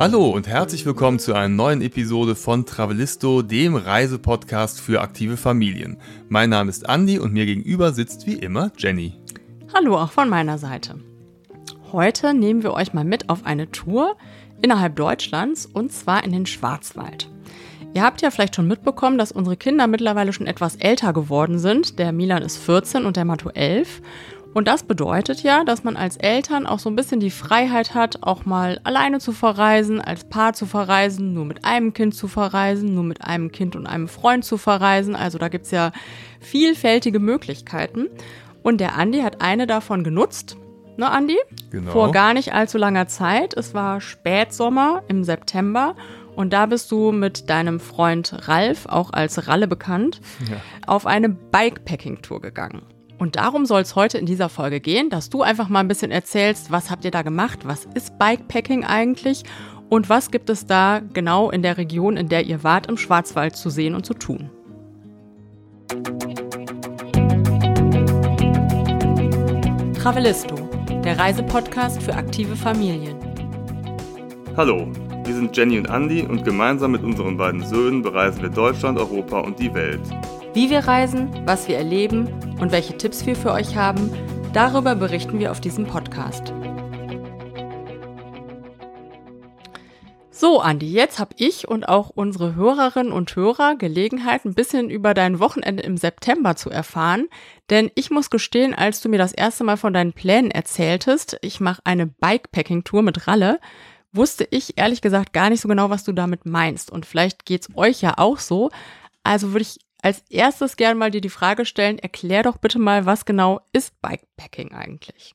Hallo und herzlich willkommen zu einer neuen Episode von Travelisto, dem Reisepodcast für aktive Familien. Mein Name ist Andy und mir gegenüber sitzt wie immer Jenny. Hallo auch von meiner Seite. Heute nehmen wir euch mal mit auf eine Tour innerhalb Deutschlands und zwar in den Schwarzwald. Ihr habt ja vielleicht schon mitbekommen, dass unsere Kinder mittlerweile schon etwas älter geworden sind. Der Milan ist 14 und der Matto 11. Und das bedeutet ja, dass man als Eltern auch so ein bisschen die Freiheit hat, auch mal alleine zu verreisen, als Paar zu verreisen, nur mit einem Kind zu verreisen, nur mit einem Kind und einem Freund zu verreisen. Also da gibt's ja vielfältige Möglichkeiten. Und der Andi hat eine davon genutzt. Ne, Andi? Genau. Vor gar nicht allzu langer Zeit. Es war Spätsommer im September. Und da bist du mit deinem Freund Ralf, auch als Ralle bekannt, Ja. auf eine Bikepacking-Tour gegangen. Und darum soll es heute in dieser Folge gehen, dass du einfach mal ein bisschen erzählst, was habt ihr da gemacht, was ist Bikepacking eigentlich und was gibt es da genau in der Region, in der ihr wart, im Schwarzwald zu sehen und zu tun. Travelisto, der Reisepodcast für aktive Familien. Hallo, wir sind Jenny und Andy und gemeinsam mit unseren beiden Söhnen bereisen wir Deutschland, Europa und die Welt. Wie wir reisen, was wir erleben und welche Tipps wir für euch haben, darüber berichten wir auf diesem Podcast. So, Andi, jetzt habe ich und auch unsere Hörerinnen und Hörer Gelegenheit, ein bisschen über dein Wochenende im September zu erfahren. Denn ich muss gestehen, als du mir das erste Mal von deinen Plänen erzähltest, ich mache eine Bikepacking-Tour mit Ralle, wusste ich ehrlich gesagt gar nicht so genau, was du damit meinst. Und vielleicht geht's euch ja auch so. Also würde ich als erstes gerne mal dir die Frage stellen, erklär doch bitte mal, was genau ist Bikepacking eigentlich?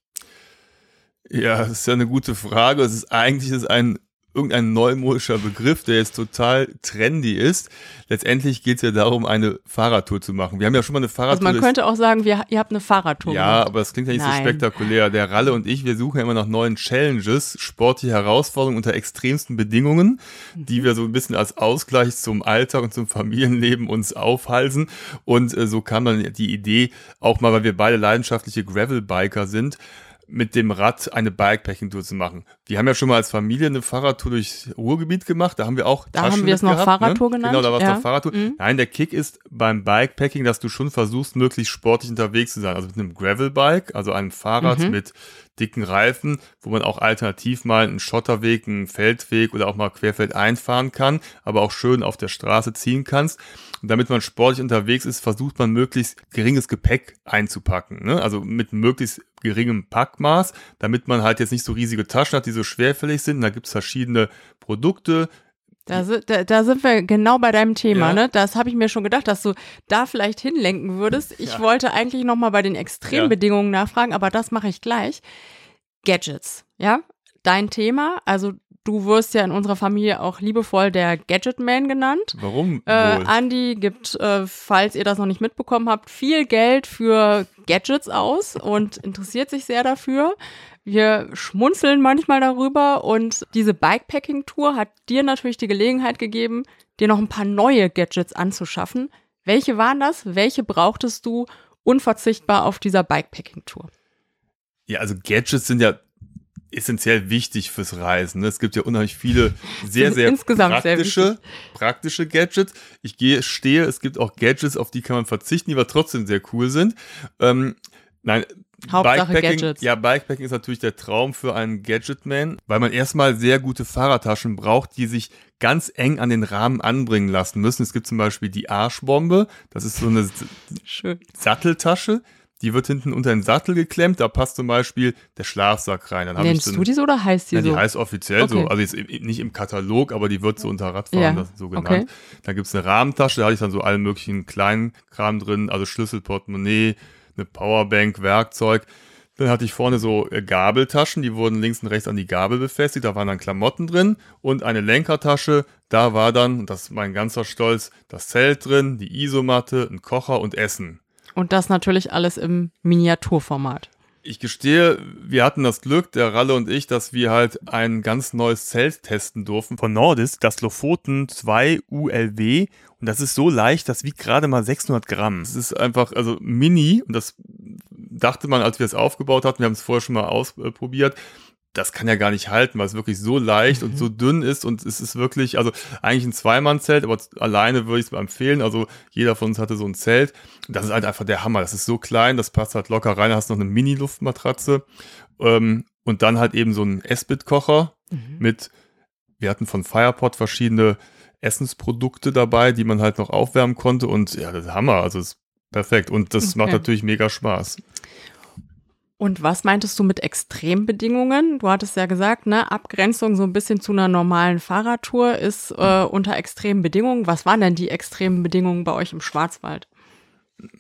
Ja, das ist ja eine gute Frage. Es ist eigentlich ist ein irgendein neumodischer Begriff, der jetzt total trendy ist. Letztendlich geht es ja darum, eine Fahrradtour zu machen. Wir haben ja schon mal eine Also Fahrradtour. man durch- könnte auch sagen, wir, ihr habt eine Fahrradtour Ja, gemacht. aber das klingt ja nicht so Nein. spektakulär. Der Ralle und ich, wir suchen ja immer nach neuen Challenges, sportliche Herausforderungen unter extremsten Bedingungen, die wir so ein bisschen als Ausgleich zum Alltag und zum Familienleben uns aufhalsen. Und äh, so kam dann die Idee, auch mal, weil wir beide leidenschaftliche Gravel-Biker sind, mit dem Rad eine Bikepacking-Tour zu machen. Wir haben ja schon mal als Familie eine Fahrradtour durchs Ruhrgebiet gemacht. Da haben wir auch Da haben Taschen wir es noch mitgehabt, Fahrradtour ne? genannt, Genau, da war es ja. noch Fahrradtour. Mhm. Nein, der Kick ist beim Bikepacking, dass du schon versuchst, möglichst sportlich unterwegs zu sein. Also mit einem Gravelbike, also einem Fahrrad Mhm. mit dicken Reifen, wo man auch alternativ mal einen Schotterweg, einen Feldweg oder auch mal querfeld einfahren kann, aber auch schön auf der Straße ziehen kannst. Und damit man sportlich unterwegs ist, versucht man möglichst geringes Gepäck einzupacken. Ne? Also mit möglichst geringem Packmaß, damit man halt jetzt nicht so riesige Taschen hat, die so schwerfällig sind. Da gibt es verschiedene Produkte, Da, da, da sind wir genau bei deinem Thema, Ja. ne? Das habe ich mir schon gedacht, dass du da vielleicht hinlenken würdest. Ich Ja. wollte eigentlich noch mal bei den Extrembedingungen nachfragen, aber das mache ich gleich. Gadgets, ja? Dein Thema, also du wirst ja in unserer Familie auch liebevoll der Gadget Man genannt. Warum Äh? Andi gibt, äh, falls ihr das noch nicht mitbekommen habt, viel Geld für Gadgets aus und interessiert sich sehr dafür. Wir schmunzeln manchmal darüber und diese Bikepacking-Tour hat dir natürlich die Gelegenheit gegeben, dir noch ein paar neue Gadgets anzuschaffen. Welche waren das? Welche brauchtest du unverzichtbar auf dieser Bikepacking-Tour? Ja, also Gadgets sind ja essentiell wichtig fürs Reisen. ne? Es gibt ja unheimlich viele sehr, sehr insgesamt sehr praktische, praktische Gadgets. Ich gehe, stehe, es gibt auch Gadgets, auf die kann man verzichten, die aber trotzdem sehr cool sind. Ähm, nein, Hauptsache Bikepacking, Gadgets. ja, Bikepacking ist natürlich der Traum für einen Gadgetman, weil man erstmal sehr gute Fahrradtaschen braucht, die sich ganz eng an den Rahmen anbringen lassen müssen. Es gibt zum Beispiel die Arschbombe. Das ist so eine. Satteltasche. Die wird hinten unter den Sattel geklemmt. Da passt zum Beispiel der Schlafsack rein. Dann habe ich Nennst so du die so oder heißt die ja, die so? heißt offiziell so. Okay. Also jetzt nicht im Katalog, aber die wird so unter Radfahren Ja, das so genannt. okay. Dann gibt's eine Rahmentasche, da hatte ich dann so allen möglichen kleinen Kram drin, also Schlüssel, Portemonnaie, eine Powerbank, Werkzeug. Dann hatte ich vorne so äh, Gabeltaschen, die wurden links und rechts an die Gabel befestigt, da waren dann Klamotten drin und eine Lenkertasche, da war dann, und das ist mein ganzer Stolz, das Zelt drin, die Isomatte, ein Kocher und Essen. Und das natürlich alles im Miniaturformat. Ich gestehe, wir hatten das Glück, der Ralle und ich, dass wir halt ein ganz neues Zelt testen durften von Nordis, das Lofoten 2 ULW. Und das ist so leicht, das wiegt gerade mal 600 Gramm. Es ist einfach, also mini. Und das dachte man, als wir es aufgebaut hatten, wir haben es vorher schon mal ausprobiert, das kann ja gar nicht halten, weil es wirklich so leicht mhm. und so dünn ist und es ist wirklich, also eigentlich ein Zweimannzelt, aber alleine würde ich es empfehlen. Also jeder von uns hatte so ein Zelt. Das ist halt einfach der Hammer. Das ist so klein, das passt halt locker rein. Da hast noch eine Mini-Luftmatratze ähm, und dann halt eben so ein Esbit-Kocher mhm. mit, wir hatten von Firepot verschiedene Essensprodukte dabei, die man halt noch aufwärmen konnte und ja, das ist Hammer. Also es ist perfekt und das okay. macht natürlich mega Spaß. Und was meintest du mit Extrembedingungen? Du hattest ja gesagt, ne, Abgrenzung so ein bisschen zu einer normalen Fahrradtour ist äh, unter extremen Bedingungen. Was waren denn die extremen Bedingungen bei euch im Schwarzwald?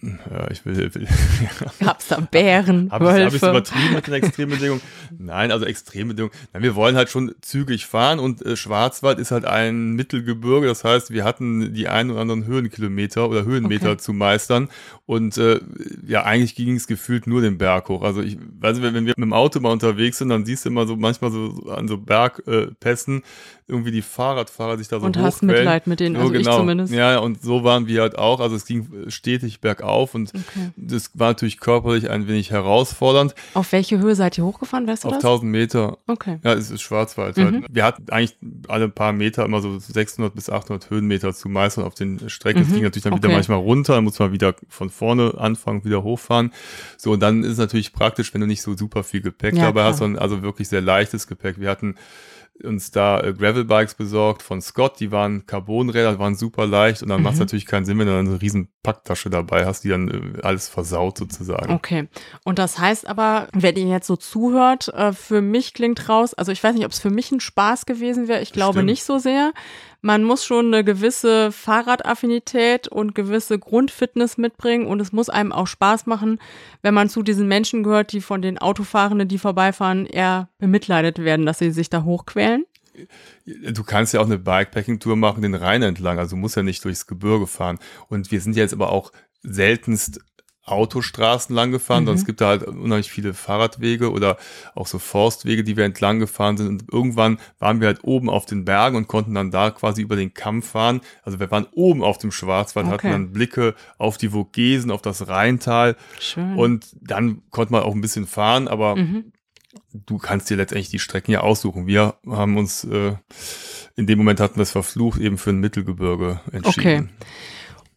Ja, ich will. will ja. Gab's da Bären? Habe ich es übertrieben mit den Extrembedingungen? Nein, also Extrembedingungen. Nein, wir wollen halt schon zügig fahren und äh, Schwarzwald ist halt ein Mittelgebirge. Das heißt, wir hatten die ein oder anderen Höhenkilometer oder Höhenmeter okay. zu meistern. Und äh, ja, eigentlich ging es gefühlt nur den Berg hoch. Also ich weiß, wenn, wenn wir mit dem Auto mal unterwegs sind, dann siehst du immer so manchmal so an so Bergpässen, irgendwie die Fahrradfahrer sich da so Und hast Mitleid mit denen, also genau. ich zumindest. Ja, und so waren wir halt auch. Also es ging stetig bergauf und okay. das war natürlich körperlich ein wenig herausfordernd. Auf welche Höhe seid ihr hochgefahren, weißt du Auf das? 1000 Meter. Okay. Ja, es ist Schwarzwald. Mhm. Halt. Wir hatten eigentlich alle paar Meter immer so 600 bis 800 Höhenmeter zu meistern auf den Strecken. Es mhm. ging natürlich dann okay. wieder manchmal runter, dann muss man wieder von vorne anfangen, wieder hochfahren. So, und dann ist es natürlich praktisch, wenn du nicht so super viel Gepäck ja, dabei klar. hast, sondern also wirklich sehr leichtes Gepäck. Wir hatten uns da äh, Gravelbikes besorgt von Scott, die waren Carbonräder, waren super leicht und dann mhm. macht es natürlich keinen Sinn, wenn du dann eine riesen Packtasche dabei hast, die dann äh, alles versaut sozusagen. Okay. Und das heißt aber, wenn ihr jetzt so zuhört, äh, für mich klingt raus, also ich weiß nicht, ob es für mich ein Spaß gewesen wäre, ich glaube Stimmt. nicht so sehr, man muss schon eine gewisse Fahrradaffinität und gewisse Grundfitness mitbringen und es muss einem auch Spaß machen, wenn man zu diesen Menschen gehört, die von den Autofahrenden, die vorbeifahren, eher bemitleidet werden, dass sie sich da hochquälen. Du kannst ja auch eine Bikepacking-Tour machen, den Rhein entlang, also muss ja nicht durchs Gebirge fahren. Und wir sind jetzt aber auch seltenst Autostraßen lang gefahren, mhm. sondern es gibt da halt unheimlich viele Fahrradwege oder auch so Forstwege, die wir entlang gefahren sind. Und irgendwann waren wir halt oben auf den Bergen und konnten dann da quasi über den Kamm fahren. Also wir waren oben auf dem Schwarzwald, okay. hatten dann Blicke auf die Vogesen, auf das Rheintal. Schön. Und dann konnte man auch ein bisschen fahren, aber mhm. du kannst dir letztendlich die Strecken ja aussuchen. Wir haben uns äh, in dem Moment hatten wir es verflucht, eben für ein Mittelgebirge entschieden. Okay.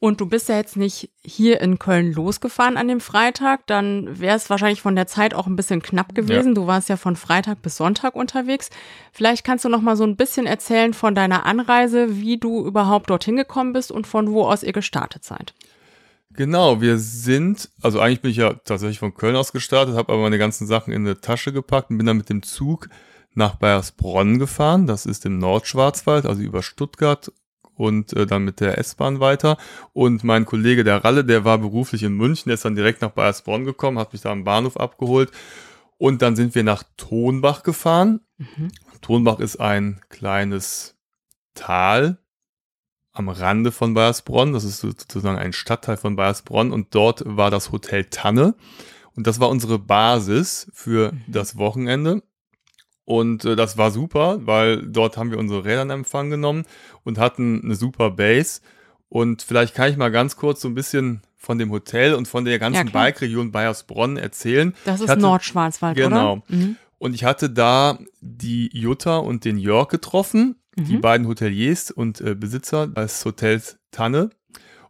Und du bist ja jetzt nicht hier in Köln losgefahren an dem Freitag, dann wäre es wahrscheinlich von der Zeit auch ein bisschen knapp gewesen. Ja. Du warst ja von Freitag bis Sonntag unterwegs. Vielleicht kannst du noch mal so ein bisschen erzählen von deiner Anreise, wie du überhaupt dorthin gekommen bist und von wo aus ihr gestartet seid. Genau, wir sind, also eigentlich bin ich ja tatsächlich von Köln aus gestartet, habe aber meine ganzen Sachen in eine Tasche gepackt und bin dann mit dem Zug nach Bayersbronn gefahren. Das ist im Nordschwarzwald, also über Stuttgart und äh, dann mit der S-Bahn weiter. Und mein Kollege, der Ralle, der war beruflich in München, der ist dann direkt nach Bayersbronn gekommen, hat mich da am Bahnhof abgeholt. Und dann sind wir nach Tonbach gefahren. Mhm. Tonbach ist ein kleines Tal am Rande von Bayersbronn. Das ist sozusagen ein Stadtteil von Bayersbronn. Und dort war das Hotel Tanne. Und das war unsere Basis für mhm. das Wochenende. Und äh, das war super, weil dort haben wir unsere Räder in Empfang genommen und hatten eine super Base. Und vielleicht kann ich mal ganz kurz so ein bisschen von dem Hotel und von der ganzen ja, Bike-Region Bayersbronn erzählen. Das ist hatte, Nordschwarzwald, genau. oder? Genau. Mhm. Und ich hatte da die Jutta und den Jörg getroffen, mhm. die beiden Hoteliers und äh, Besitzer des Hotels Tanne.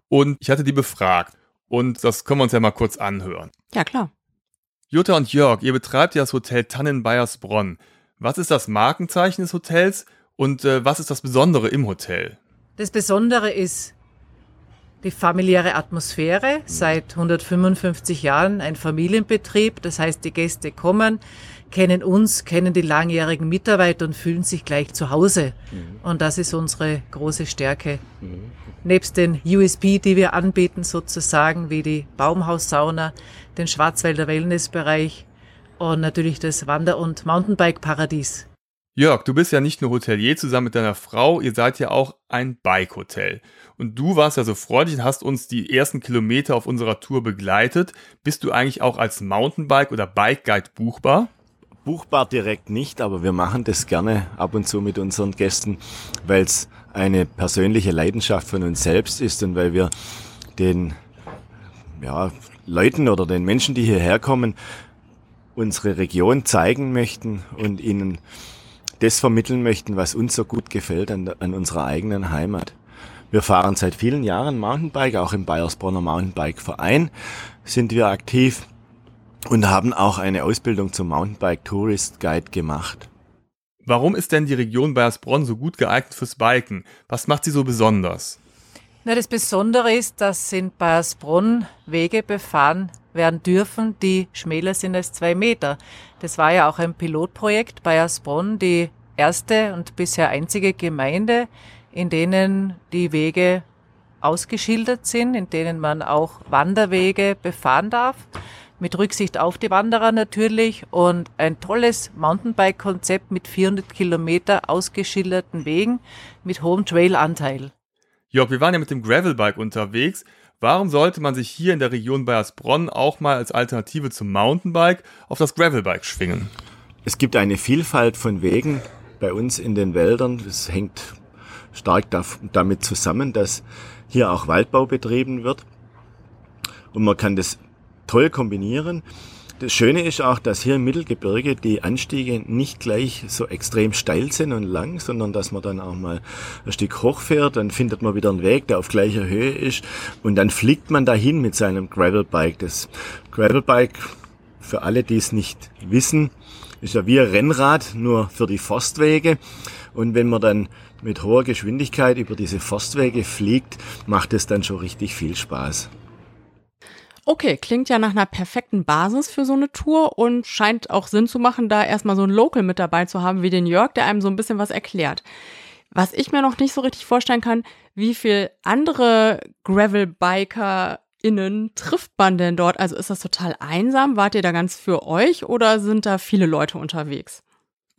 Und ich hatte die befragt. Und das können wir uns ja mal kurz anhören. Ja, klar. Jutta und Jörg, ihr betreibt ja das Hotel Tannen Bayersbronn. Was ist das Markenzeichen des Hotels und äh, was ist das Besondere im Hotel? Das Besondere ist die familiäre Atmosphäre. Seit 155 Jahren ein Familienbetrieb. Das heißt, die Gäste kommen, kennen uns, kennen die langjährigen Mitarbeiter und fühlen sich gleich zu Hause. Mhm. Und das ist unsere große Stärke. Mhm. Nebst den USP, die wir anbieten, sozusagen wie die Baumhaussauna, den Schwarzwälder Wellnessbereich, und natürlich das Wander- und Mountainbike-Paradies. Jörg, du bist ja nicht nur Hotelier zusammen mit deiner Frau, ihr seid ja auch ein Bike-Hotel. Und du warst ja so freundlich und hast uns die ersten Kilometer auf unserer Tour begleitet. Bist du eigentlich auch als Mountainbike oder Bike Guide buchbar? Buchbar direkt nicht, aber wir machen das gerne ab und zu mit unseren Gästen, weil es eine persönliche Leidenschaft von uns selbst ist und weil wir den ja, Leuten oder den Menschen, die hierher kommen, unsere Region zeigen möchten und Ihnen das vermitteln möchten, was uns so gut gefällt an, an unserer eigenen Heimat. Wir fahren seit vielen Jahren Mountainbike, auch im Bayersbronner Mountainbike Verein sind wir aktiv und haben auch eine Ausbildung zum Mountainbike Tourist Guide gemacht. Warum ist denn die Region Bayersbronn so gut geeignet fürs Biken? Was macht sie so besonders? Na, das Besondere ist, dass in Bayersbronn Wege befahren werden dürfen, die schmäler sind als zwei Meter. Das war ja auch ein Pilotprojekt Bayersbronn, die erste und bisher einzige Gemeinde, in denen die Wege ausgeschildert sind, in denen man auch Wanderwege befahren darf mit Rücksicht auf die Wanderer natürlich und ein tolles Mountainbike-Konzept mit 400 Kilometer ausgeschilderten Wegen mit hohem Trailanteil. Jörg, wir waren ja mit dem Gravelbike unterwegs. Warum sollte man sich hier in der Region Bayersbronn auch mal als Alternative zum Mountainbike auf das Gravelbike schwingen? Es gibt eine Vielfalt von Wegen bei uns in den Wäldern. Das hängt stark damit zusammen, dass hier auch Waldbau betrieben wird. Und man kann das toll kombinieren. Das Schöne ist auch, dass hier im Mittelgebirge die Anstiege nicht gleich so extrem steil sind und lang, sondern dass man dann auch mal ein Stück hochfährt, dann findet man wieder einen Weg, der auf gleicher Höhe ist und dann fliegt man dahin mit seinem Gravelbike. Das Gravelbike, für alle, die es nicht wissen, ist ja wie ein Rennrad, nur für die Forstwege. Und wenn man dann mit hoher Geschwindigkeit über diese Forstwege fliegt, macht es dann schon richtig viel Spaß. Okay, klingt ja nach einer perfekten Basis für so eine Tour und scheint auch Sinn zu machen, da erstmal so ein Local mit dabei zu haben wie den Jörg, der einem so ein bisschen was erklärt. Was ich mir noch nicht so richtig vorstellen kann, wie viel andere Gravel-Biker innen trifft man denn dort? Also ist das total einsam? Wart ihr da ganz für euch oder sind da viele Leute unterwegs?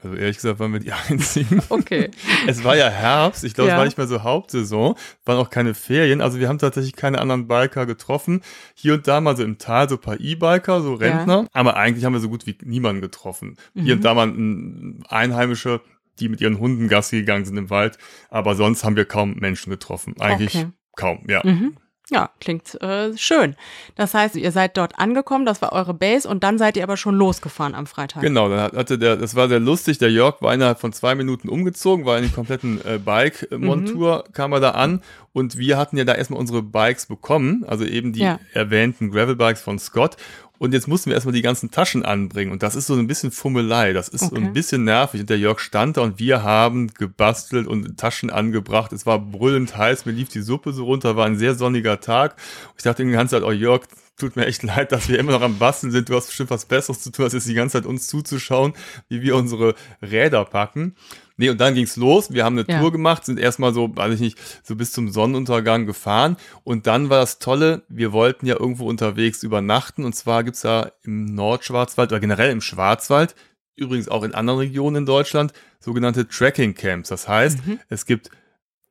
Also ehrlich gesagt waren wir die Einzigen. Okay. Es war ja Herbst, ich glaube, Ja. es war nicht mehr so Hauptsaison, waren auch keine Ferien, also wir haben tatsächlich keine anderen Biker getroffen. Hier und da mal so im Tal so ein paar E-Biker, so Rentner, aber eigentlich haben wir so gut wie niemanden getroffen. Hier Mhm. und da mal ein Einheimische, die mit ihren Hunden Gassi gegangen sind im Wald, aber sonst haben wir kaum Menschen getroffen. Eigentlich Okay. kaum, ja. Mhm. Ja, klingt äh, schön. Das heißt, ihr seid dort angekommen, das war eure Base und dann seid ihr aber schon losgefahren am Freitag. Genau, dann hat- hatte der, das war sehr lustig. Der Jörg war innerhalb von zwei Minuten umgezogen, war in die kompletten äh, Bike-Montur, Mhm. kam er da an und wir hatten ja da erstmal unsere Bikes bekommen, also eben die Ja. erwähnten Gravel-Bikes von Scott. Und jetzt mussten wir erstmal die ganzen Taschen anbringen. Und das ist so ein bisschen Fummelei. Das ist so Okay. ein bisschen nervig. Und der Jörg stand da und wir haben gebastelt und Taschen angebracht. Es war brüllend heiß. Mir lief die Suppe so runter. War ein sehr sonniger Tag. Ich dachte die ganze Zeit, oh Jörg, tut mir echt leid, dass wir immer noch am Basteln sind. Du hast bestimmt was Besseres zu tun, als jetzt die ganze Zeit uns zuzuschauen, wie wir unsere Räder packen. Nee, und dann ging's los. Wir haben eine Ja. Tour gemacht, sind erstmal so, weiß ich nicht, so bis zum Sonnenuntergang gefahren. Und dann war das Tolle, wir wollten ja irgendwo unterwegs übernachten. Und zwar gibt's da im Nordschwarzwald oder generell im Schwarzwald, übrigens auch in anderen Regionen in Deutschland, sogenannte Trekking Camps. Das heißt, Mhm. es gibt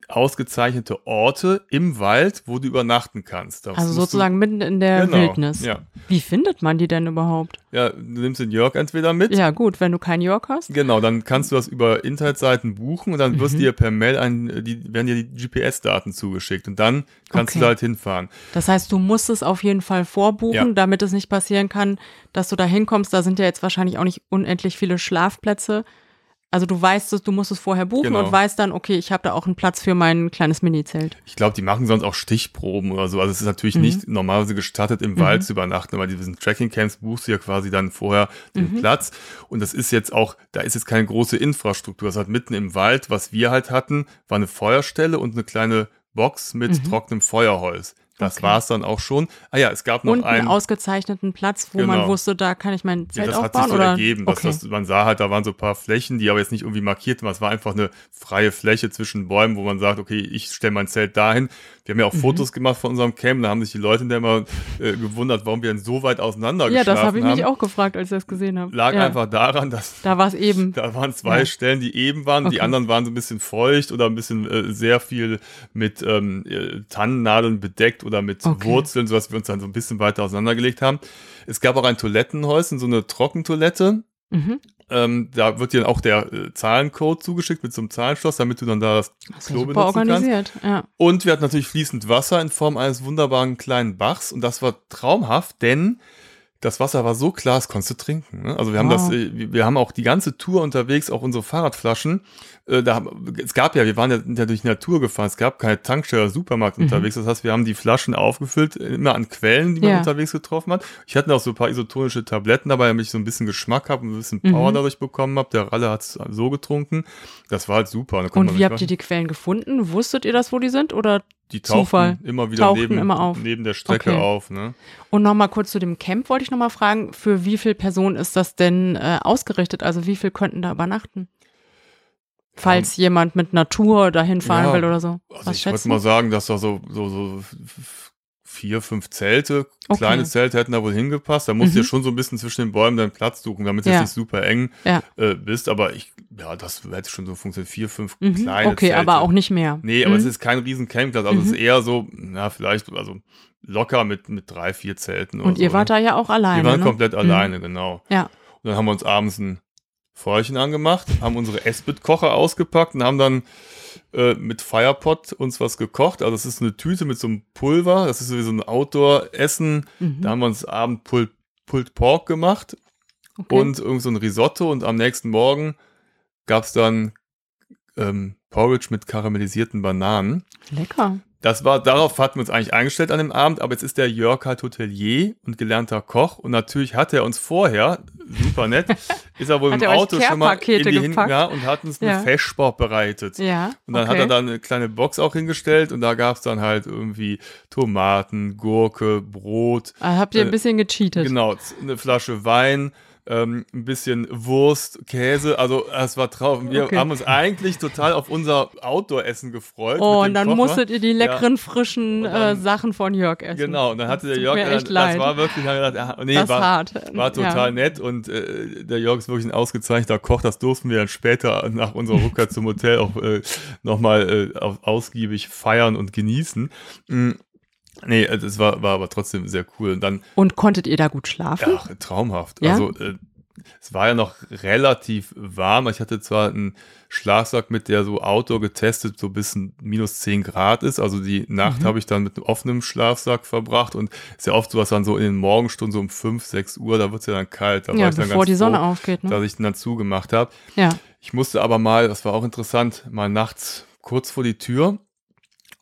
ausgezeichnete Orte im Wald, wo du übernachten kannst. Das Also musst du- sozusagen mitten in der Genau, Wildnis. Ja. Wie findet man die denn überhaupt? ja, du nimmst den Jörg entweder mit. Ja, gut, wenn du keinen Jörg hast. Genau, dann kannst du das über Internetseiten buchen und dann wirst Mhm. dir per Mail ein, die, werden dir die GPS-Daten zugeschickt und dann kannst Okay. du da halt hinfahren. Das heißt, du musst es auf jeden Fall vorbuchen, Ja. damit es nicht passieren kann, dass du da hinkommst. Da sind ja jetzt wahrscheinlich auch nicht unendlich viele Schlafplätze. Also du weißt es, du musst es vorher buchen Genau. und weißt dann, okay, ich habe da auch einen Platz für mein kleines Mini-Zelt. Ich glaube, die machen sonst auch Stichproben oder so. Also es ist natürlich Mhm. nicht normalerweise gestattet, im Wald zu übernachten, aber diesen Tracking-Camps buchst du ja quasi dann vorher den Mhm. Platz. Und das ist jetzt auch, da ist jetzt keine große Infrastruktur. Das hat mitten im Wald, was wir halt hatten, war eine Feuerstelle und eine kleine Box mit trockenem Feuerholz. Das. Okay. war's dann auch schon. Ah ja, es gab noch Und einen einen. ausgezeichneten Platz, wo man Genau. wusste, da kann ich mein Ja, Zelt das hat aufbauen. sich so oder? ergeben. Okay. dass man sah halt, da waren so ein paar Flächen, die aber jetzt nicht irgendwie markiert waren. Es war einfach eine freie Fläche zwischen Bäumen, wo man sagt, okay, ich stelle mein Zelt dahin. Wir haben ja auch Mhm. Fotos gemacht von unserem Camp. Da haben sich die Leute dann immer äh, gewundert, warum wir denn so weit auseinander ja, das habe ich haben. mich auch gefragt, als ich das gesehen habe. Lag ja. einfach daran, dass Da war es eben. da waren zwei Ja. Stellen, die eben waren, die Okay. anderen waren so ein bisschen feucht oder ein bisschen äh, sehr viel mit ähm, äh, Tannennadeln bedeckt oder mit Okay. Wurzeln, sodass wir uns dann so ein bisschen weiter auseinandergelegt haben. Es gab auch ein Toilettenhäuschen, so eine Trockentoilette. Mhm. Ähm, da wird dir dann auch der äh, Zahlencode zugeschickt mit so einem Zahlenschloss, damit du dann da das ja Klo super benutzen kannst. organisiert. Ja. Und wir hatten natürlich fließend Wasser in Form eines wunderbaren kleinen Bachs und das war traumhaft, denn das Wasser war so klar, es konntest du trinken. Ne? Also wir haben Wow. das, äh, wir haben auch die ganze Tour unterwegs, auch unsere Fahrradflaschen. Äh, da, es gab ja, wir waren ja, ja durch die Natur gefahren, es gab keine Tankstelle oder Supermarkt unterwegs. Das heißt, wir haben die Flaschen aufgefüllt, äh, immer an Quellen, die man Ja. unterwegs getroffen hat. Ich hatte noch so ein paar isotonische Tabletten dabei, damit ich so ein bisschen Geschmack habe und ein bisschen Power dadurch bekommen habe. Der Ralle hat es so getrunken. Das war halt super. Und wie habt machen. ihr die Quellen gefunden? Wusstet ihr das, wo die sind? Oder die tauchten Zufall? immer wieder Tauchten neben, immer neben der Strecke Okay. auf. Ne? Und nochmal kurz zu dem Camp wollte ich nochmal fragen, für wie viele Personen ist das denn äh, ausgerichtet? Also wie viel könnten da übernachten? Falls jemand mit Natur dahin fahren Ja, will oder so. Also Was ich würde mal sagen, dass da so, so, so vier, fünf Zelte, Okay. kleine Zelte hätten da wohl hingepasst. Da musst du Mhm. ja schon so ein bisschen zwischen den Bäumen deinen Platz suchen, damit du Ja. jetzt nicht super eng Ja. äh, bist. Aber ich, ja, das hätte schon so funktioniert. Vier, fünf Mhm. kleine Okay, Zelte. aber auch nicht mehr. Nee, aber Mhm. es ist kein riesen Campingplatz. Also es Mhm. ist eher so, na, vielleicht, also locker mit, mit drei, vier Zelten. Und ihr so, wart ne? da ja auch alleine. Wir waren ne? komplett Mhm. alleine, genau. Ja. Und dann haben wir uns abends ein Feuerchen angemacht, haben unsere Esbit-Kocher ausgepackt und haben dann äh, mit Firepot uns was gekocht. Also es ist eine Tüte mit so einem Pulver. Das ist sowieso ein Outdoor-Essen. Mhm. Da haben wir uns Abend Pulled, Pulled Pork gemacht Okay. und irgend so ein Risotto. Und am nächsten Morgen gab es dann ähm, Porridge mit karamellisierten Bananen. Lecker. Das war, darauf hatten wir uns eigentlich eingestellt an dem Abend, aber jetzt ist der Jörg halt Hotelier und gelernter Koch und natürlich hat er uns vorher, super nett, ist er wohl im Auto schon mal in die Hin ja, und hat uns Ja. eine Feschsport bereitet. Ja. Und dann okay. hat er da eine kleine Box auch hingestellt und da gab es dann halt irgendwie Tomaten, Gurke, Brot, Ah, Habt ihr ein äh, bisschen gecheatet? genau, eine Flasche Wein, ähm, ein bisschen Wurst, Käse, also es war drauf. Wir Okay. haben uns eigentlich total auf unser Outdoor-Essen gefreut. Oh, und dann Kocher. musstet ihr die leckeren, frischen Und dann- äh, Sachen von Jörg essen. Genau, und dann hatte der tut Jörg, dann, echt das leid. war wirklich, gedacht, ah, nee, das war, hart. war total ja. nett und äh, der Jörg ist wirklich ein ausgezeichneter Koch, das durften wir dann später nach unserer Rückkehr zum Hotel auch äh, nochmal äh, au- ausgiebig feiern und genießen. Mm, nee, es war, war aber trotzdem sehr cool. Und dann, Und konntet ihr da gut schlafen? ach, traumhaft. Ja? Also äh, es war ja noch relativ warm. Ich hatte zwar einen Schlafsack mit, der so Outdoor getestet, so bis ein minus 10 Grad ist. Also die Nacht Mhm. habe ich dann mit einem offenen Schlafsack verbracht und ist ja oft so, was dann so in den Morgenstunden, so um 5, 6 Uhr, da wird es ja dann kalt. Da war ja, ich dann bevor ganz die Sonne froh, aufgeht. Ne? dass ich den dann zugemacht habe. Ja. Ich musste aber mal, das war auch interessant, mal nachts kurz vor die Tür.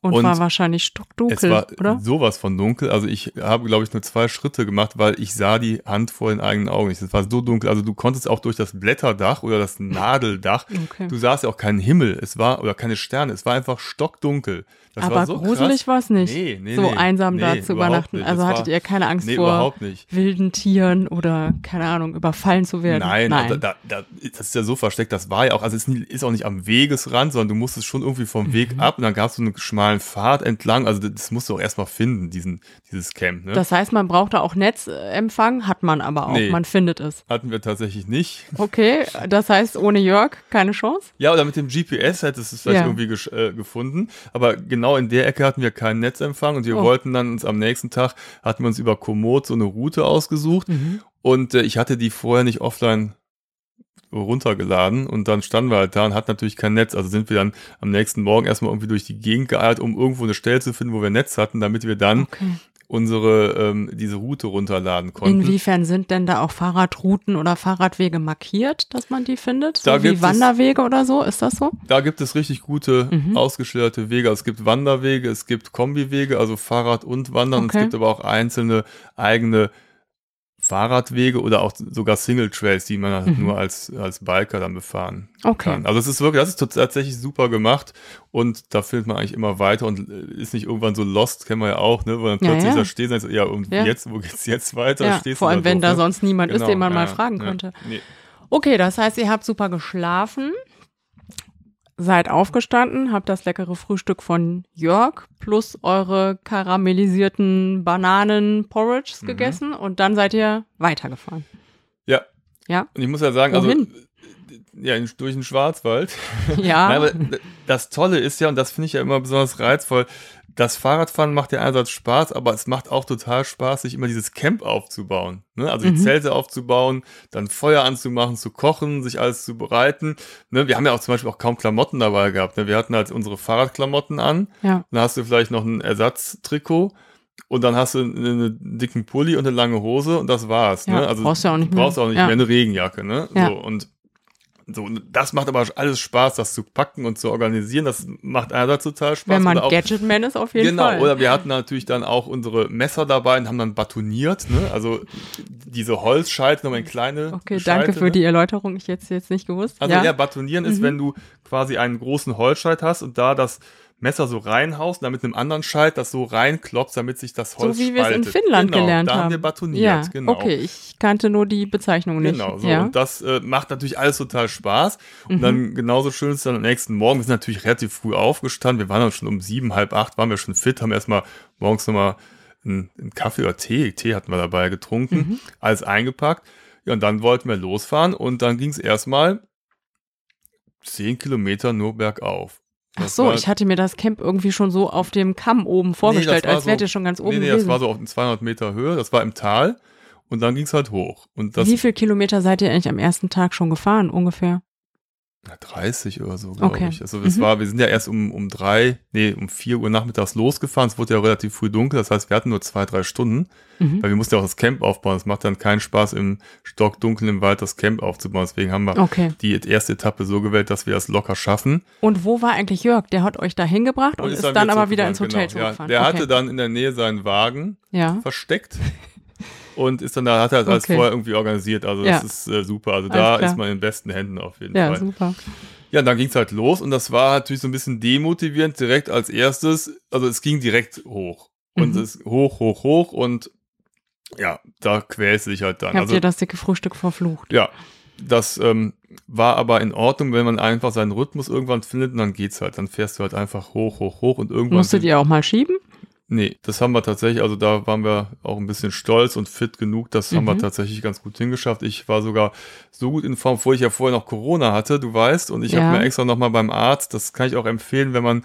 Und, und war wahrscheinlich Es stockdunkel, war oder? sowas von dunkel. Also ich habe, glaube ich, nur zwei Schritte gemacht, weil ich sah die Hand vor den eigenen Augen nicht. Es war so dunkel. Also du konntest auch durch das Blätterdach oder das Nadeldach, Okay. du sahst ja auch keinen Himmel. Es war, oder keine Sterne. Es war einfach stockdunkel. Das Aber war so gruselig war es nicht. Nee, nee, so nee. einsam da zu übernachten. Also Das hattet war- ihr keine Angst vor wilden Tieren oder, keine Ahnung, überfallen zu werden? Nein, Nein. Da, da, da, das ist ja so versteckt, das war ja auch, also es ist auch nicht am Wegesrand, sondern du musstest schon irgendwie vom Mhm. Weg ab und dann gab es so einen schmalen Pfad entlang, also das, musst du auch erstmal finden, diesen, dieses Camp. Ne? Das heißt, man braucht da auch Netzempfang, hat man aber auch. Nee. Man findet es. Hatten wir tatsächlich nicht. Okay, das heißt, ohne Jörg keine Chance? Ja, oder mit dem GPS hättest du es vielleicht Ja. irgendwie äh, gefunden, aber genau in der Ecke hatten wir keinen Netzempfang und wir Oh. wollten dann uns am nächsten Tag, hatten wir uns über Komoot so eine Route ausgesucht Mhm. und äh, ich hatte die vorher nicht offline runtergeladen und dann standen wir halt da und hatten natürlich kein Netz. Also sind wir dann am nächsten Morgen erstmal irgendwie durch die Gegend geeiert, um irgendwo eine Stelle zu finden, wo wir Netz hatten, damit wir dann Okay. unsere ähm, diese Route runterladen konnten. Inwiefern sind denn da auch Fahrradrouten oder Fahrradwege markiert, dass man die findet? So Da wie es- Wanderwege oder so? Ist das so? Da gibt es richtig gute Mhm. ausgeschilderte Wege. Also es gibt Wanderwege, es gibt Kombiwege, also Fahrrad und Wandern. Okay. es gibt aber auch einzelne eigene Fahrradwege oder auch sogar Single Trails, die man halt Mhm. nur als, als Biker dann befahren Okay. kann. Also es ist wirklich, das ist tatsächlich super gemacht und da findet man eigentlich immer weiter und äh, ist nicht irgendwann so lost, kennen wir ja auch, ne, wo dann plötzlich ja. da und so, ja, und Ja. jetzt, wo geht's jetzt weiter? Ja, Stehst vor allem, wenn doof, da ne? sonst niemand ist, Genau, den man mal fragen könnte. Nee. Okay, das heißt, ihr habt super geschlafen, seid aufgestanden, habt das leckere Frühstück von Jörg plus eure karamellisierten Bananen-Porridges Mhm. gegessen und dann seid ihr weitergefahren. Ja. Ja? Und ich muss ja sagen, Wohin? also ja, durch den Schwarzwald. Ja. Nein, aber das Tolle ist ja, und das finde ich ja immer besonders reizvoll, das Fahrradfahren macht ja einerseits Spaß, aber es macht auch total Spaß, sich immer dieses Camp aufzubauen. Ne? Also die Mhm. Zelte aufzubauen, dann Feuer anzumachen, zu kochen, sich alles zu bereiten. Ne? Wir haben ja auch zum Beispiel auch kaum Klamotten dabei gehabt. Ne? Wir hatten halt unsere Fahrradklamotten an. ja. Dann hast du vielleicht noch ein Ersatztrikot. und dann hast du einen, dicken Pulli und eine lange Hose und das war's. Ja, ne? Also brauchst du auch nicht brauchst mehr. auch nicht Ja. mehr eine Regenjacke. Ne? Ja. So, und so, das macht aber alles Spaß, das zu packen und zu organisieren. Das macht einerseits total Spaß. Wenn man auch, Gadgetman ist, auf jeden genau, Fall. oder wir hatten natürlich dann auch unsere Messer dabei und haben dann batoniert. Ne? Also diese Holzscheite nochmal in kleine okay, Scheite, danke für ne? die Erläuterung. Ich jetzt jetzt nicht gewusst. Also ja. ja, batonieren ist, Mhm. wenn du quasi einen großen Holzscheit hast und da das Messer so reinhaust, und dann mit einem anderen Scheit das so reinklopfst, damit sich das Holz so wie wir es in spaltet. Finnland genau, gelernt da haben. haben wir batoniert, ja, genau. okay, ich kannte nur die Bezeichnung nicht. Genau, so. ja. Und das äh, macht natürlich alles total Spaß. Und Mhm. dann genauso schön ist dann am nächsten Morgen. Wir sind natürlich relativ früh aufgestanden. Wir waren dann schon um sieben, halb acht, waren wir schon fit, haben erstmal morgens nochmal einen, einen Kaffee oder Tee, Tee hatten wir dabei getrunken, Mhm. alles eingepackt. Ja, und dann wollten wir losfahren und dann ging es erstmal zehn Kilometer nur bergauf. Ach so, war- ich hatte mir das Camp irgendwie schon so auf dem Kamm oben vorgestellt, war als wärt so- ihr schon ganz oben Nee, nee, gewesen. das war so auf 200 Meter Höhe, das war im Tal und dann ging es halt hoch. Und das Wie viel Kilometer seid ihr eigentlich am ersten Tag schon gefahren, ungefähr? Na, 30 oder so, glaube Okay. ich. Also das Mhm. war, wir sind ja erst um, um drei, nee, um vier Uhr nachmittags losgefahren. Es wurde ja relativ früh dunkel, das heißt, wir hatten nur zwei, drei Stunden, Mhm. weil wir mussten ja auch das Camp aufbauen. Es macht dann keinen Spaß, im Stockdunkel im Wald das Camp aufzubauen. Deswegen haben wir Okay. die erste Etappe so gewählt, dass wir das locker schaffen. Und wo war eigentlich Jörg? Der hat euch da hingebracht und, ist dann, aber wieder ins Hotel genau. ja, zurückgefahren. Der okay. hatte dann in der Nähe seinen Wagen ja. versteckt. Und ist dann da, hat er das alles Okay. vorher irgendwie organisiert. Also Ja. das ist äh, super. Also Alles da klar. ist man in besten Händen auf jeden Ja, Fall. super. Ja, dann ging es halt los und das war natürlich so ein bisschen demotivierend direkt als erstes. Also es ging direkt hoch. Und Mhm. es hoch, hoch, hoch und ja, da quälst du dich halt dann. Habt Also ihr das dicke Frühstück verflucht? ja, das ähm, war aber in Ordnung, wenn man einfach seinen Rhythmus irgendwann findet und dann geht's halt. Dann fährst du halt einfach hoch, hoch, hoch und irgendwann. Musstet ihr auch mal schieben? Nee, das haben wir tatsächlich, also da waren wir auch ein bisschen stolz und fit genug, das haben wir Mhm. tatsächlich ganz gut hingeschafft. Ich war sogar so gut in Form, obwohl ich ja vorher noch Corona hatte, du weißt, und ich Ja. habe mir extra nochmal beim Arzt, das kann ich auch empfehlen, wenn man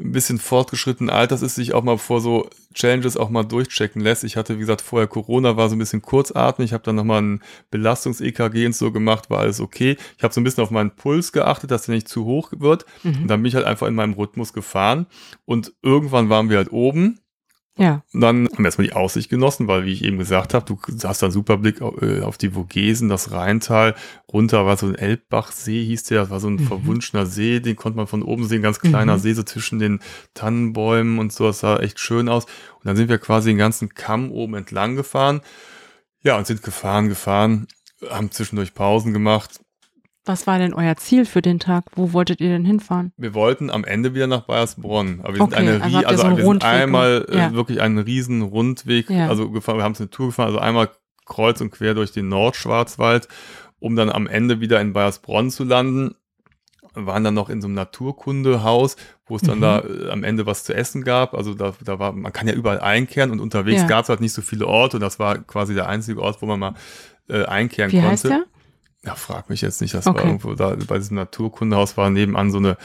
ein bisschen fortgeschrittenen Alters ist, sich auch mal vor so Challenges auch mal durchchecken lässt. Ich hatte, wie gesagt, vorher Corona, war so ein bisschen kurzatmig. Ich habe dann nochmal ein Belastungs-EKG und so gemacht, war alles okay. Ich habe so ein bisschen auf meinen Puls geachtet, dass der nicht zu hoch wird. Mhm. Und dann bin ich halt einfach in meinem Rhythmus gefahren. Und irgendwann waren wir halt oben. Ja. Und dann haben wir erstmal die Aussicht genossen, weil, wie ich eben gesagt habe, du hast dann super Blick auf, äh, auf die Vogesen, das Rheintal. Runter war so ein Elbbachsee, hieß der. Das war so ein Mhm. verwunschener See, den konnte man von oben sehen. Ganz kleiner Mhm. See, so zwischen den Tannenbäumen und so. Das sah echt schön aus. Und dann sind wir quasi den ganzen Kamm oben entlang gefahren. Ja, und sind gefahren, gefahren, haben zwischendurch Pausen gemacht. Was war denn euer Ziel für den Tag? Wo wolltet ihr denn hinfahren? Wir wollten am Ende wieder nach Bayersbronn. Aber wir Okay, sind eine, also also so wir sind einmal gemacht? Ja. äh, wirklich einen riesen Rundweg, Ja. also gefahren, wir haben es eine Tour gefahren, also einmal kreuz und quer durch den Nordschwarzwald, um dann am Ende wieder in Bayersbronn zu landen. Wir waren dann noch in so einem Naturkundehaus, wo es dann Mhm. da äh, am Ende was zu essen gab. Also da, da war, man kann ja überall einkehren und unterwegs Ja. gab es halt nicht so viele Orte und das war quasi der einzige Ort, wo man mal äh, einkehren Wie konnte. heißt der? Ja, frag mich jetzt nicht. Das Okay. war irgendwo da bei diesem Naturkundehaus war nebenan so eine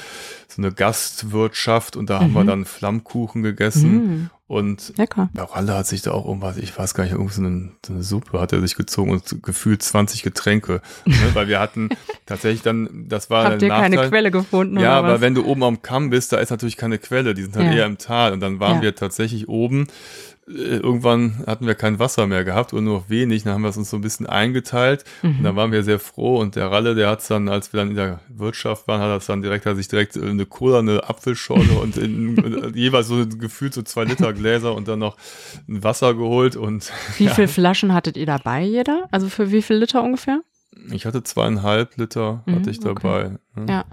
so eine Gastwirtschaft und da haben wir Mhm. dann Flammkuchen gegessen Mm, und lecker. der Ralle hat sich da auch irgendwas, ich weiß gar nicht, irgendwie so eine, so eine Suppe hat er sich gezogen und gefühlt 20 Getränke, ne? weil wir hatten tatsächlich dann, das war Habt ihr keine Nachteil. Quelle gefunden Ja, aber wenn du oben am Kamm bist, da ist natürlich keine Quelle, die sind halt Ja. eher im Tal und dann waren Ja. wir tatsächlich oben. Äh, Irgendwann hatten wir kein Wasser mehr gehabt oder nur noch wenig, dann haben wir es uns so ein bisschen eingeteilt und Mhm. dann waren wir sehr froh und der Ralle, der hat es dann, als wir dann in der Wirtschaft waren, hat er es dann direkt, hat sich direkt äh, eine Cola, eine Apfelschorle und in, jeweils so gefühlt so zwei Liter Gläser und dann noch ein Wasser geholt und Wie ja, viele Flaschen hattet ihr dabei, jeder? Also für wie viel Liter ungefähr? ich hatte zweieinhalb Liter, Mhm, hatte ich okay. dabei. ne? Ja.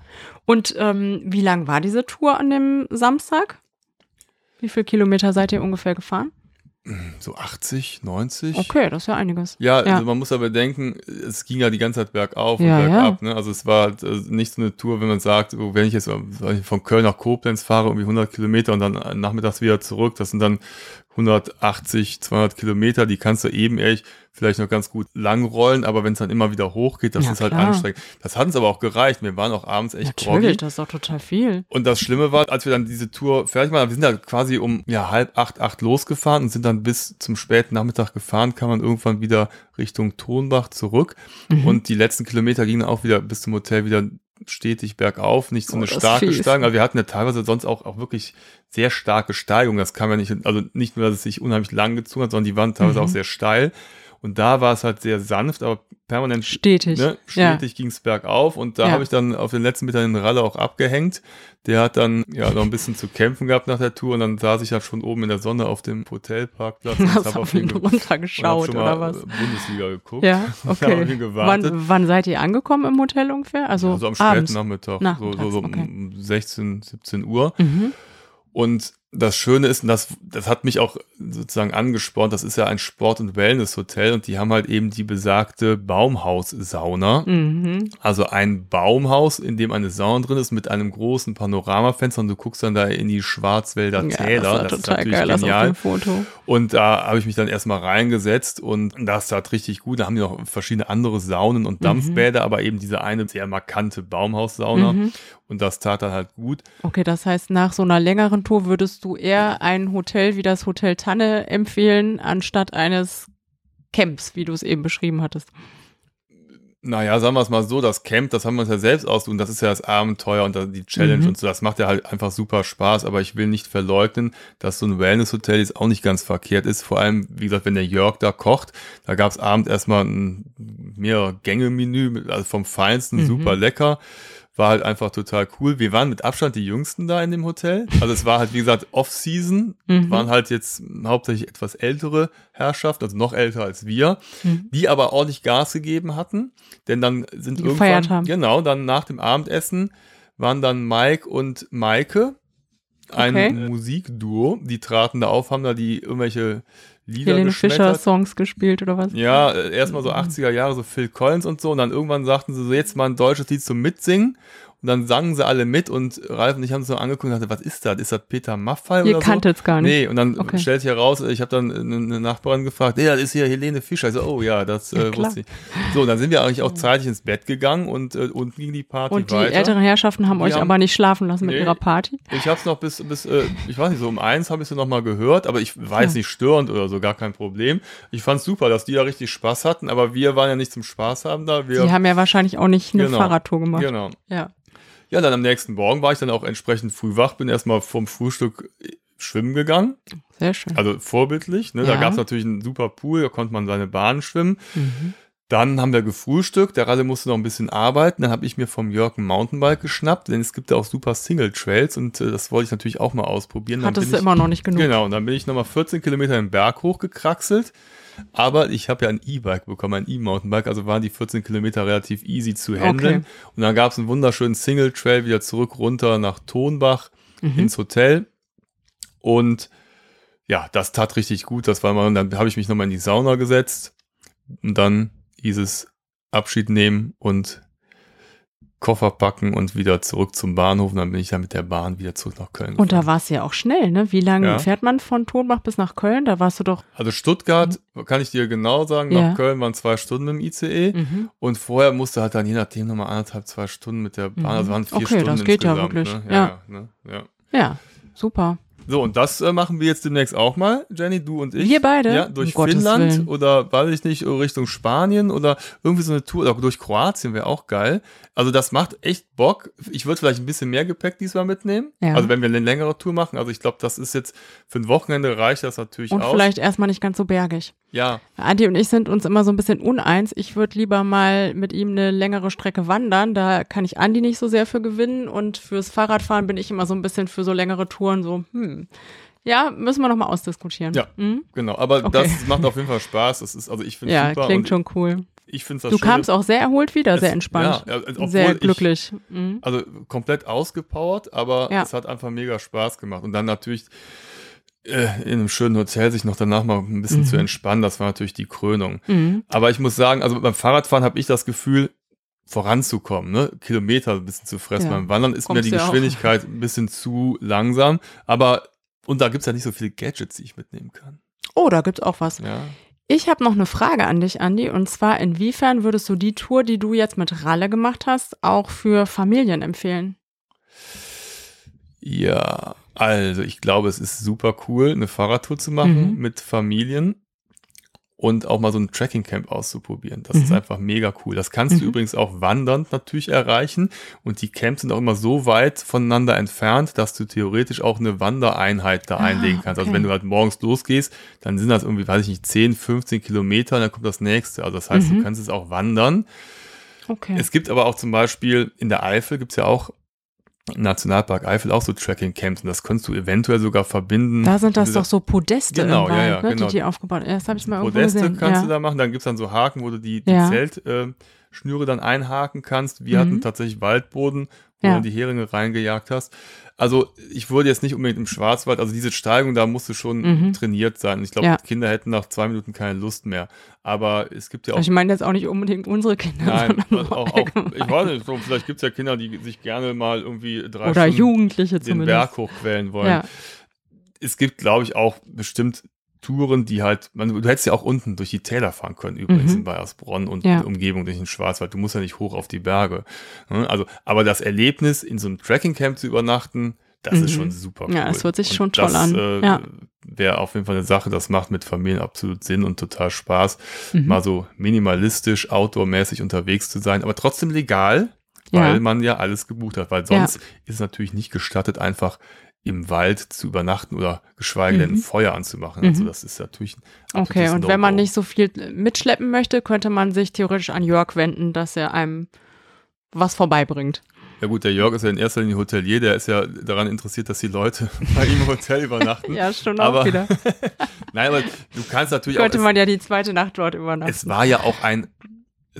Und ähm, wie lang war diese Tour an dem Samstag? Wie viele Kilometer seid ihr ungefähr gefahren? So 80, 90. Okay, das ist ja einiges. Ja, Ja. Also man muss aber bedenken, es ging ja die ganze Zeit bergauf Ja, und ja. bergab. Ne? Also es war halt, äh, nicht so eine Tour, wenn man sagt, so, wenn ich jetzt äh, von Köln nach Koblenz fahre, irgendwie 100 Kilometer und dann äh, nachmittags wieder zurück, das sind dann 180, 200 Kilometer, die kannst du eben ehrlich vielleicht noch ganz gut lang rollen, aber wenn es dann immer wieder hochgeht, das Ja, ist halt klar. anstrengend. Das hat uns aber auch gereicht. Wir waren auch abends echt Natürlich, groggy. das ist doch total viel. Und das Schlimme war, als wir dann diese Tour fertig waren, wir sind dann quasi um ja, halb acht, acht losgefahren und sind dann bis zum späten Nachmittag gefahren, kam man irgendwann wieder Richtung Tonbach zurück. Mhm. Und die letzten Kilometer gingen auch wieder bis zum Hotel wieder stetig bergauf, nicht so Oh, eine ist starke. Steigung. Also wir hatten ja teilweise sonst auch, auch wirklich sehr starke Steigung. Das kam ja nicht, also nicht nur, dass es sich unheimlich lang gezogen hat, sondern die waren teilweise Mhm. auch sehr steil. Und da war es halt sehr sanft, aber permanent Stetig. ne, Ja. stetig ging es bergauf und da Ja. habe ich dann auf den letzten Metern den Ralle auch abgehängt. Der hat dann ja noch ein bisschen zu kämpfen gehabt nach der Tour und dann saß ich ja schon oben in der Sonne auf dem Hotelparkplatz und Hast hab auf ihn runtergeschaut oder was? äh, Bundesliga geguckt. Ja, okay. gewartet. Wann, wann seid ihr angekommen im Hotel ungefähr? Also, Also am späten. Nachmittag, so, Nachmittags, so, so okay. um 16, 17 Uhr. Mhm. Und das Schöne ist, und das, das hat mich auch sozusagen angespornt, das ist ja ein Sport- und Wellness-Hotel und die haben halt eben die besagte Baumhaus-Sauna. Mhm. Also ein Baumhaus, in dem eine Sauna drin ist mit einem großen Panoramafenster und du guckst dann da in die Schwarzwälder Ja, Täler. das das ist total natürlich geil, genial. Und da habe ich mich dann erstmal reingesetzt und das tat richtig gut. Da haben die noch verschiedene andere Saunen und Dampfbäder, aber eben diese eine sehr markante Baumhaussauna. Mhm. Und das tat dann halt gut. Okay, das heißt, nach so einer längeren Tour würdest du eher ein Hotel wie das Hotel Tanne empfehlen, anstatt eines Camps, wie du es eben beschrieben hattest. Naja, sagen wir es mal so, das Camp, das haben wir uns ja selbst ausgesucht. Das ist ja das Abenteuer und die Challenge Mhm. und so. Das macht ja halt einfach super Spaß. Aber ich will nicht verleugnen, dass so ein Wellness-Hotel jetzt auch nicht ganz verkehrt ist. Vor allem, wie gesagt, wenn der Jörg da kocht, da gab es abends erstmal ein mehrere Gänge-Menü, also vom Feinsten, Mhm. super lecker. War halt einfach total cool. Wir waren mit Abstand die Jüngsten da in dem Hotel. Also es war halt, wie gesagt, Off-Season. Mhm. Waren halt jetzt hauptsächlich etwas ältere Herrschaft, also noch älter als wir, Mhm. die aber ordentlich Gas gegeben hatten. Denn dann sind Die irgendwann, haben. genau, dann nach dem Abendessen waren dann Mike und Maike, ein Okay. Musikduo, die traten da auf, haben da die irgendwelche Lieder Helene Fischer geschmettert. Songs gespielt oder was? Ja, äh, erstmal so 80er Jahre, so Phil Collins und so. Und dann irgendwann sagten sie so, jetzt mal ein deutsches Lied zum Mitsingen. Und dann sangen sie alle mit und Ralf und ich haben uns so angeguckt und dachte, was ist das? Ist das Peter Maffay Ihr oder so? kanntet es gar nicht. Nee, und dann Okay. stellt sich heraus, ich habe dann eine, Nachbarin gefragt, ja, das ist hier Helene Fischer. Ich so, oh ja, das äh, wusste ich. So, dann sind wir eigentlich auch zeitig ins Bett gegangen und äh, unten ging die Party Und die weiter. älteren Herrschaften haben Die euch haben- aber nicht schlafen lassen mit Nee. ihrer Party. Ich habe es noch bis, bis äh, ich weiß nicht, so um eins habe ich sie noch mal gehört, aber ich weiß Ja. nicht störend oder so, gar kein Problem. Ich fand super, dass die da richtig Spaß hatten, aber wir waren ja nicht zum Spaß haben da. Wir, Die haben ja wahrscheinlich auch nicht eine Genau. Fahrradtour gemacht. genau. Ja. Ja, dann am nächsten Morgen war ich dann auch entsprechend früh wach, bin erstmal vom Frühstück äh, schwimmen gegangen, Sehr schön. also vorbildlich. Ne? Da Ja. gab es natürlich einen super Pool, da konnte man seine Bahn schwimmen. Mhm. Dann haben wir gefrühstückt, der Ralle musste noch ein bisschen arbeiten. Dann habe ich mir vom Jörg ein Mountainbike geschnappt, denn es gibt ja auch super Single Trails und äh, das wollte ich natürlich auch mal ausprobieren. Hattest du ich, immer noch nicht genug. Genau, und dann bin ich nochmal 14 Kilometer den Berg hochgekraxelt. Aber ich habe ja ein E-Bike bekommen, ein E-Mountainbike, also waren die 14 Kilometer relativ easy zu handeln. Okay. Und dann gab es einen wunderschönen Single Trail wieder zurück runter nach Tonbach Mhm. ins Hotel. Und ja, das tat richtig gut. Das war mal, und dann habe ich mich nochmal in die Sauna gesetzt und dann hieß es Abschied nehmen und Koffer packen und wieder zurück zum Bahnhof. Und dann bin ich dann mit der Bahn wieder zurück nach Köln. Und da gefahren. war es ja auch schnell, ne? Wie lange Ja. fährt man von Tonbach bis nach Köln? Da warst du doch. Also Stuttgart, kann ich dir genau sagen, Ja. nach Köln waren zwei Stunden mit dem ICE. Mhm. Und vorher musste halt dann je nachdem nochmal anderthalb, zwei Stunden mit der Bahn. Mhm. Also waren vier Okay, Stunden das geht ja wirklich. Ne? Ja. Ja, ne? ja. Ja, super. So, und das äh, machen wir jetzt demnächst auch mal, Jenny, du und ich. Wir beide? Ja, durch Um Finnland oder, weiß ich nicht, Richtung Spanien oder irgendwie so eine Tour, oder durch Kroatien wäre auch geil. Also das macht echt Bock. Ich würde vielleicht ein bisschen mehr Gepäck diesmal mitnehmen. Ja. Also wenn wir eine längere Tour machen. Also ich glaube, das ist jetzt für ein Wochenende reicht das natürlich Und aus. vielleicht erstmal nicht ganz so bergig. Ja, Andi und ich sind uns immer so ein bisschen uneins. Ich würde lieber mal mit ihm eine längere Strecke wandern. Da kann ich Andi nicht so sehr für gewinnen. Und fürs Fahrradfahren bin ich immer so ein bisschen für so längere Touren so, hm. Ja, müssen wir noch mal ausdiskutieren. Ja. Mhm. genau. Aber Okay. das macht auf jeden Fall Spaß. Das ist, also ich finde Ja, super. klingt und schon cool. Ich finde das Du Schöne- kamst auch sehr erholt wieder, Es- sehr entspannt. ja, also sehr ich- glücklich. Mhm. Also komplett ausgepowert, aber Ja. es hat einfach mega Spaß gemacht. Und dann natürlich äh, in einem schönen Hotel sich noch danach mal ein bisschen Mhm. zu entspannen, das war natürlich die Krönung. Mhm. Aber ich muss sagen, also beim Fahrradfahren habe ich das Gefühl, voranzukommen, ne? Kilometer ein bisschen zu fressen. Ja, Beim Wandern ist mir kommst die du ja auch. Geschwindigkeit ein bisschen zu langsam. Aber, und da gibt's ja nicht so viele Gadgets, die ich mitnehmen kann. Oh, da gibt's auch was. Ja. Ich habe noch eine Frage an dich, Andi. Und zwar, inwiefern würdest du die Tour, die du jetzt mit Ralle gemacht hast, auch für Familien empfehlen? Ja, also ich glaube, es ist super cool, eine Fahrradtour zu machen Mhm. mit Familien. Und auch mal so ein Tracking Camp auszuprobieren. Das ist Mhm. einfach mega cool. Das kannst du Mhm. übrigens auch wandernd natürlich erreichen und die Camps sind auch immer so weit voneinander entfernt, dass du theoretisch auch eine Wandereinheit da Ah, einlegen kannst. Also okay. wenn du halt morgens losgehst, dann sind das irgendwie, weiß ich nicht, 10, 15 Kilometer, und dann kommt das nächste. Also das heißt, Mhm. du kannst es auch wandern. Okay. Es gibt aber auch zum Beispiel in der Eifel gibt's ja auch im Nationalpark Eifel auch so Tracking-Camps und das kannst du eventuell sogar verbinden. da sind das doch so Podeste Genau, im ja, Wald, ja, ne, genau. die die aufgebaut. Das habe ich mal irgendwo Podeste gesehen. kannst ja. du da machen, dann gibt's dann so Haken, wo du die, die. Zeltschnüre äh, Schnüre dann einhaken kannst. Wir Mhm. hatten tatsächlich Waldboden, wo Ja. du die Heringe reingejagt hast. Also ich wurde jetzt nicht unbedingt im Schwarzwald, also diese Steigung, da musst du schon Mhm. trainiert sein. Ich glaube, Ja. Kinder hätten nach zwei Minuten keine Lust mehr. Aber es gibt ja auch Also ich meine jetzt auch nicht unbedingt unsere Kinder, Nein, sondern auch, auch, ich weiß nicht, so, vielleicht gibt es ja Kinder, die sich gerne mal irgendwie drei Oder Stunden Jugendliche den zumindest. Berg hochquellen wollen. Ja. Es gibt, glaube ich, auch bestimmt Touren, die halt, man, du hättest ja auch unten durch die Täler fahren können, übrigens Mhm. in Bayersbronn und Ja. die Umgebung durch den Schwarzwald. Du musst ja nicht hoch auf die Berge. Ne? Also, aber das Erlebnis, in so einem Tracking-Camp zu übernachten, das Mhm. ist schon super cool. Ja, es hört sich Und schon toll das, an. Äh, Ja. Wäre auf jeden Fall eine Sache, das macht mit Familien absolut Sinn und total Spaß, Mhm. mal so minimalistisch, outdoormäßig unterwegs zu sein, aber trotzdem legal, Ja. weil man ja alles gebucht hat. Weil sonst ist es natürlich nicht gestattet, einfach im Wald zu übernachten oder geschweige denn ein Mhm. Feuer anzumachen. Also Mhm. das ist natürlich ein Okay, und wenn man nicht so viel mitschleppen möchte, könnte man sich theoretisch an Jörg wenden, dass er einem was vorbeibringt. Ja gut, der Jörg ist ja in erster Linie Hotelier, der ist ja daran interessiert, dass die Leute bei ihm im Hotel übernachten. Ja, stimmt aber, auch wieder. Nein, aber du kannst natürlich Könnte auch. man ja die zweite Nacht dort übernachten. Es war ja auch ein,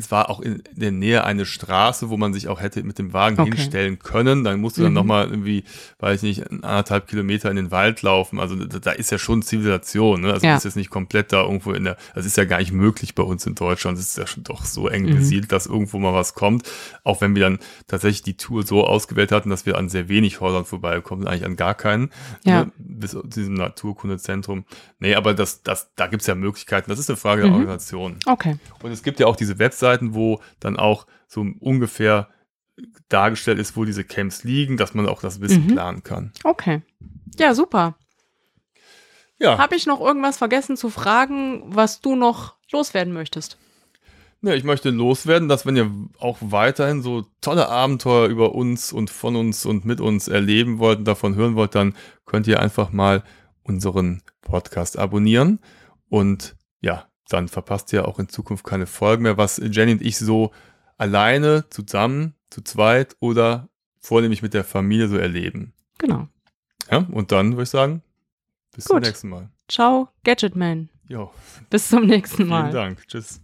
es war auch in der Nähe eine Straße, wo man sich auch hätte mit dem Wagen Okay. hinstellen können. Dann musst du dann Mhm. nochmal irgendwie, weiß ich nicht, anderthalb Kilometer in den Wald laufen. Also da, da ist ja schon Zivilisation. Ne? Also Ja. du bist jetzt nicht komplett da irgendwo in der, das ist ja gar nicht möglich bei uns in Deutschland. Es ist ja schon doch so eng Mhm. besiedelt, dass irgendwo mal was kommt. Auch wenn wir dann tatsächlich die Tour so ausgewählt hatten, dass wir an sehr wenig Häusern vorbeikommen, eigentlich an gar keinen. Ja. Ne? Bis zu diesem Naturkundezentrum. Nee, aber das, das, da gibt's ja Möglichkeiten. Das ist eine Frage der Mhm. Organisation. Okay. Und es gibt ja auch diese Webseiten, wo dann auch so ungefähr dargestellt ist, wo diese Camps liegen, dass man auch das bisschen Mhm. planen kann. Okay. Ja, super. Ja, Habe ich noch irgendwas vergessen zu fragen, was du noch loswerden möchtest? ja, ich möchte loswerden, dass wenn ihr auch weiterhin so tolle Abenteuer über uns und von uns und mit uns erleben wollt und davon hören wollt, dann könnt ihr einfach mal unseren Podcast abonnieren und ja, dann verpasst ihr auch in Zukunft keine Folgen mehr, was Jenny und ich so alleine, zusammen, zu zweit oder vornehmlich mit der Familie so erleben. Genau. Ja, und dann würde ich sagen, bis zum Gut. nächsten Mal. Ciao, Gadgetman. Jo, Bis zum nächsten vielen Mal. Dank. Tschüss.